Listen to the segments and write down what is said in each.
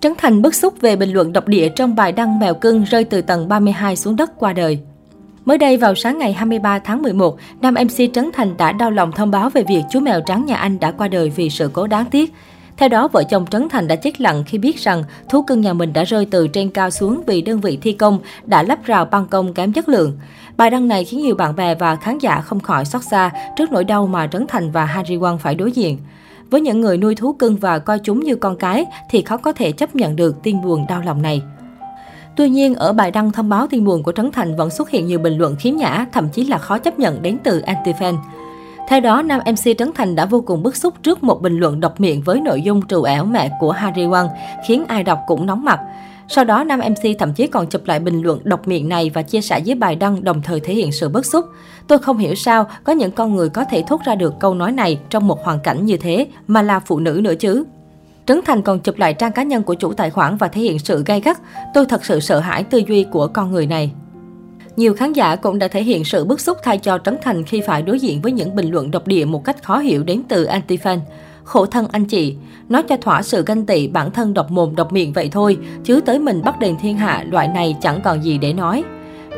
Trấn Thành bức xúc về bình luận độc địa trong bài đăng mèo cưng rơi từ tầng 32 xuống đất qua đời. Mới đây vào sáng ngày 23 tháng 11, nam MC Trấn Thành đã đau lòng thông báo về việc chú mèo trắng nhà anh đã qua đời vì sự cố đáng tiếc. Theo đó, vợ chồng Trấn Thành đã chết lặng khi biết rằng thú cưng nhà mình đã rơi từ trên cao xuống vì đơn vị thi công đã lắp rào ban công kém chất lượng. Bài đăng này khiến nhiều bạn bè và khán giả không khỏi xót xa trước nỗi đau mà Trấn Thành và Harry Won phải đối diện. Với những người nuôi thú cưng và coi chúng như con cái thì khó có thể chấp nhận được tin buồn đau lòng này. Tuy nhiên, ở bài đăng thông báo tin buồn của Trấn Thành vẫn xuất hiện nhiều bình luận khiếm nhã, thậm chí là khó chấp nhận đến từ anti-fan. Theo đó, nam MC Trấn Thành đã vô cùng bức xúc trước một bình luận độc miệng với nội dung trù ẻo mẹ của Harry Won, khiến ai đọc cũng nóng mặt. Sau đó, nam MC thậm chí còn chụp lại bình luận độc miệng này và chia sẻ dưới bài đăng đồng thời thể hiện sự bức xúc. Tôi không hiểu sao có những con người có thể thốt ra được câu nói này trong một hoàn cảnh như thế, mà là phụ nữ nữa chứ. Trấn Thành còn chụp lại trang cá nhân của chủ tài khoản và thể hiện sự gay gắt. Tôi thật sự sợ hãi tư duy của con người này. Nhiều khán giả cũng đã thể hiện sự bức xúc thay cho Trấn Thành khi phải đối diện với những bình luận độc địa một cách khó hiểu đến từ anti-fan. Khổ thân anh chị, nói cho thỏa sự ganh tị bản thân độc mồm độc miệng vậy thôi, chứ tới mình bắt đền thiên hạ loại này chẳng còn gì để nói.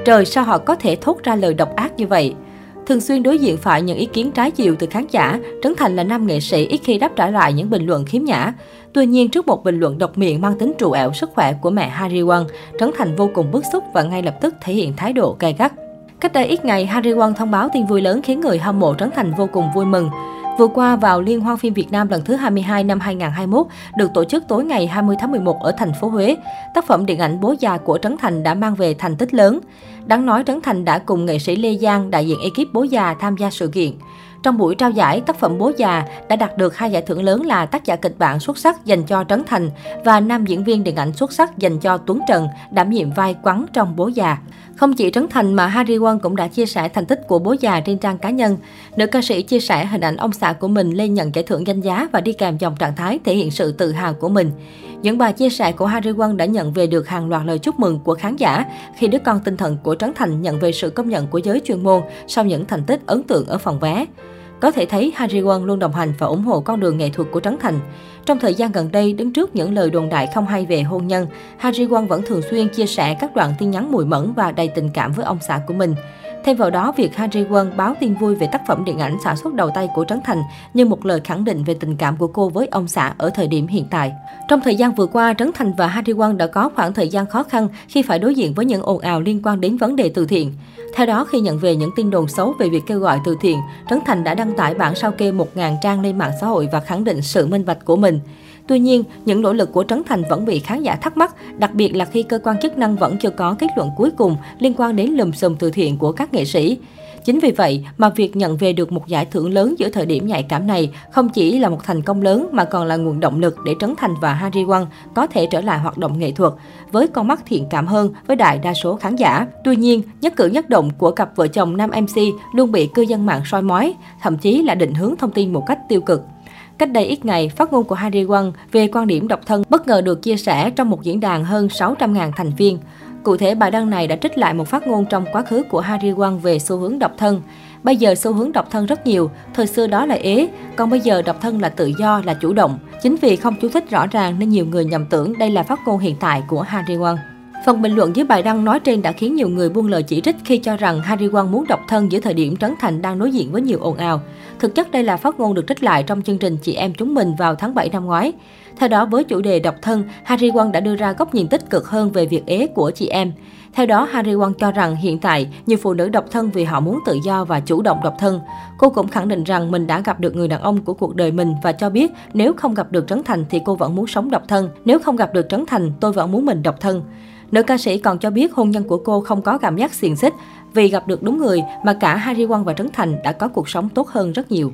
Trời sao họ có thể thốt ra lời độc ác như vậy? Thường xuyên đối diện phải những ý kiến trái chiều từ khán giả, Trấn Thành là nam nghệ sĩ ít khi đáp trả lại những bình luận khiếm nhã. Tuy nhiên, trước một bình luận độc miệng mang tính trụ ẻo sức khỏe của mẹ Harry Won, Trấn Thành vô cùng bức xúc và ngay lập tức thể hiện thái độ gay gắt. Cách đây ít ngày, Harry Won thông báo tin vui lớn khiến người hâm mộ Trấn Thành vô cùng vui mừng. Vừa qua, vào Liên hoan phim Việt Nam lần thứ 22 năm 2021, được tổ chức tối ngày 20 tháng 11 ở thành phố Huế, tác phẩm điện ảnh Bố già của Trấn Thành đã mang về thành tích lớn. Đáng nói Trấn Thành đã cùng nghệ sĩ Lê Giang, đại diện ekip Bố già tham gia sự kiện. Trong buổi trao giải, tác phẩm Bố già đã đạt được hai giải thưởng lớn là tác giả kịch bản xuất sắc dành cho Trấn Thành và nam diễn viên điện ảnh xuất sắc dành cho Tuấn Trần, đảm nhiệm vai quắn trong Bố già. Không chỉ Trấn Thành mà Harry Won cũng đã chia sẻ thành tích của bố già trên trang cá nhân. Nữ ca sĩ chia sẻ hình ảnh ông xã của mình lên nhận giải thưởng danh giá và đi kèm dòng trạng thái thể hiện sự tự hào của mình. Những bài chia sẻ của Harry Won đã nhận về được hàng loạt lời chúc mừng của khán giả khi đứa con tinh thần của Trấn Thành nhận về sự công nhận của giới chuyên môn sau những thành tích ấn tượng ở phòng vé. Có thể thấy Harry Won luôn đồng hành và ủng hộ con đường nghệ thuật của Trấn Thành. Trong thời gian gần đây, đứng trước những lời đồn đại không hay về hôn nhân, Harry Won vẫn thường xuyên chia sẻ các đoạn tin nhắn mùi mẫn và đầy tình cảm với ông xã của mình. Thêm vào đó, việc Harry Won báo tin vui về tác phẩm điện ảnh sản xuất đầu tay của Trấn Thành như một lời khẳng định về tình cảm của cô với ông xã ở thời điểm hiện tại. Trong thời gian vừa qua, Trấn Thành và Harry Won đã có khoảng thời gian khó khăn khi phải đối diện với những ồn ào liên quan đến vấn đề từ thiện. Theo đó, khi nhận về những tin đồn xấu về việc kêu gọi từ thiện, Trấn Thành đã đăng tải bản sao kê 1.000 trang lên mạng xã hội và khẳng định sự minh bạch của mình. Tuy nhiên, những nỗ lực của Trấn Thành vẫn bị khán giả thắc mắc, đặc biệt là khi cơ quan chức năng vẫn chưa có kết luận cuối cùng liên quan đến lùm xùm từ thiện của các nghệ sĩ. Chính vì vậy mà việc nhận về được một giải thưởng lớn giữa thời điểm nhạy cảm này không chỉ là một thành công lớn mà còn là nguồn động lực để Trấn Thành và Harry Won có thể trở lại hoạt động nghệ thuật với con mắt thiện cảm hơn với đại đa số khán giả. Tuy nhiên, nhất cử nhất động của cặp vợ chồng nam MC luôn bị cư dân mạng soi mói, thậm chí là định hướng thông tin một cách tiêu cực. Cách đây ít ngày, phát ngôn của Harry Won về quan điểm độc thân bất ngờ được chia sẻ trong một diễn đàn hơn 600.000 thành viên. Cụ thể, bài đăng này đã trích lại một phát ngôn trong quá khứ của Harry Won về xu hướng độc thân. Bây giờ xu hướng độc thân rất nhiều, thời xưa đó là ế, còn bây giờ độc thân là tự do, là chủ động. Chính vì không chú thích rõ ràng nên nhiều người nhầm tưởng đây là phát ngôn hiện tại của Harry Won. Phần bình luận dưới bài đăng nói trên đã khiến nhiều người buông lời chỉ trích khi cho rằng Harry Won muốn độc thân giữa thời điểm Trấn Thành đang đối diện với nhiều ồn ào. Thực chất đây là phát ngôn được trích lại trong chương trình Chị em chúng mình vào tháng 7 năm ngoái. Theo đó, với chủ đề độc thân, Harry Won đã đưa ra góc nhìn tích cực hơn về việc ế của chị em. Theo đó, Harry Won cho rằng hiện tại, nhiều phụ nữ độc thân vì họ muốn tự do và chủ động độc thân. Cô cũng khẳng định rằng mình đã gặp được người đàn ông của cuộc đời mình và cho biết nếu không gặp được Trấn Thành thì cô vẫn muốn sống độc thân. Nếu không gặp được Trấn Thành, tôi vẫn muốn mình độc thân. Nữ ca sĩ còn cho biết hôn nhân của cô không có cảm giác xiềng xích vì gặp được đúng người mà cả Harry Won và Trấn Thành đã có cuộc sống tốt hơn rất nhiều.